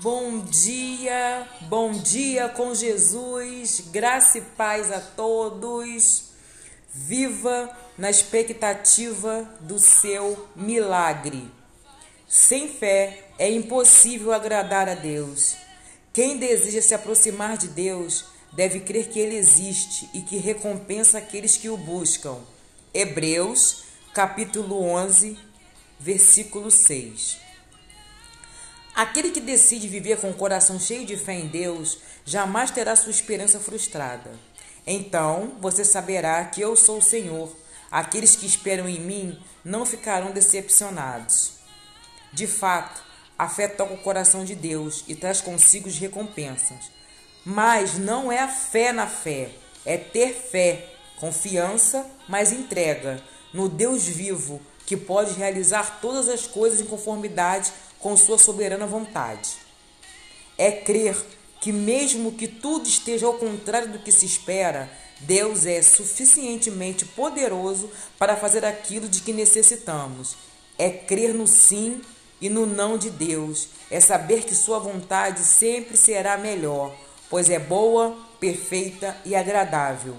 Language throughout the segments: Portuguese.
Bom dia, bom dia com Jesus, graça e paz a todos. Viva na expectativa do seu milagre. Sem fé é impossível agradar a Deus. Quem deseja se aproximar de Deus deve crer que Ele existe e que recompensa aqueles que o buscam. Hebreus, capítulo 11, versículo 6. Aquele que decide viver com o coração cheio de fé em Deus jamais terá sua esperança frustrada. Então você saberá que eu sou o Senhor. Aqueles que esperam em mim não ficarão decepcionados. De fato, a fé toca o coração de Deus e traz consigo as recompensas. Mas não é a fé na fé, é ter fé, confiança, mas entrega no Deus vivo que pode realizar todas as coisas em conformidade com sua soberana vontade. É crer que, mesmo que tudo esteja ao contrário do que se espera, Deus é suficientemente poderoso para fazer aquilo de que necessitamos. É crer no sim e no não de Deus. É saber que Sua vontade sempre será melhor, pois é boa, perfeita e agradável.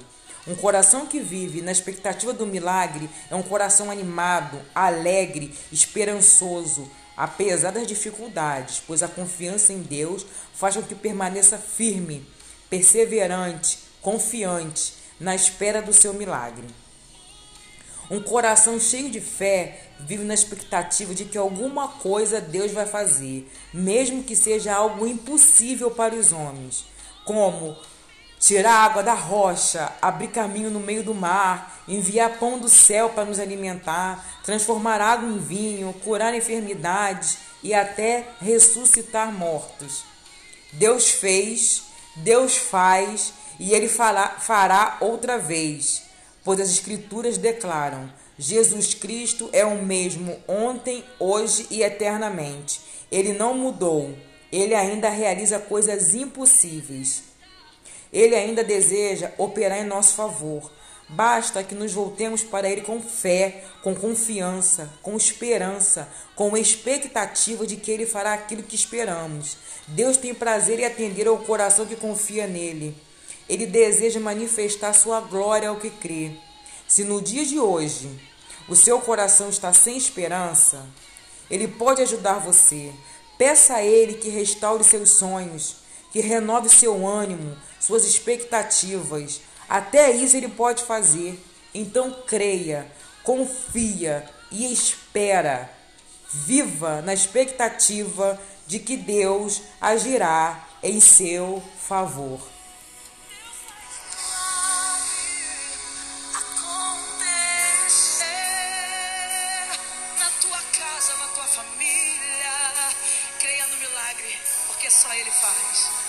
Um coração que vive na expectativa do milagre é um coração animado, alegre, esperançoso, apesar das dificuldades, pois a confiança em Deus faz com que permaneça firme, perseverante, confiante na espera do seu milagre. Um coração cheio de fé vive na expectativa de que alguma coisa Deus vai fazer, mesmo que seja algo impossível para os homens, como tirar água da rocha, abrir caminho no meio do mar, enviar pão do céu para nos alimentar, transformar água em vinho, curar enfermidades e até ressuscitar mortos. Deus fez, Deus faz e Ele fará, fará outra vez, pois as Escrituras declaram: Jesus Cristo é o mesmo ontem, hoje e eternamente. Ele não mudou, ele ainda realiza coisas impossíveis. Ele ainda deseja operar em nosso favor. Basta que nos voltemos para Ele com fé, com confiança, com esperança, com expectativa de que Ele fará aquilo que esperamos. Deus tem prazer em atender ao coração que confia nele. Ele deseja manifestar sua glória ao que crê. Se no dia de hoje o seu coração está sem esperança, Ele pode ajudar você. Peça a Ele que restaure seus sonhos, que renove seu ânimo, suas expectativas. Até isso ele pode fazer. Então creia, confia e espera. Viva na expectativa de que Deus agirá em seu favor. Creia no milagre, porque só Ele faz.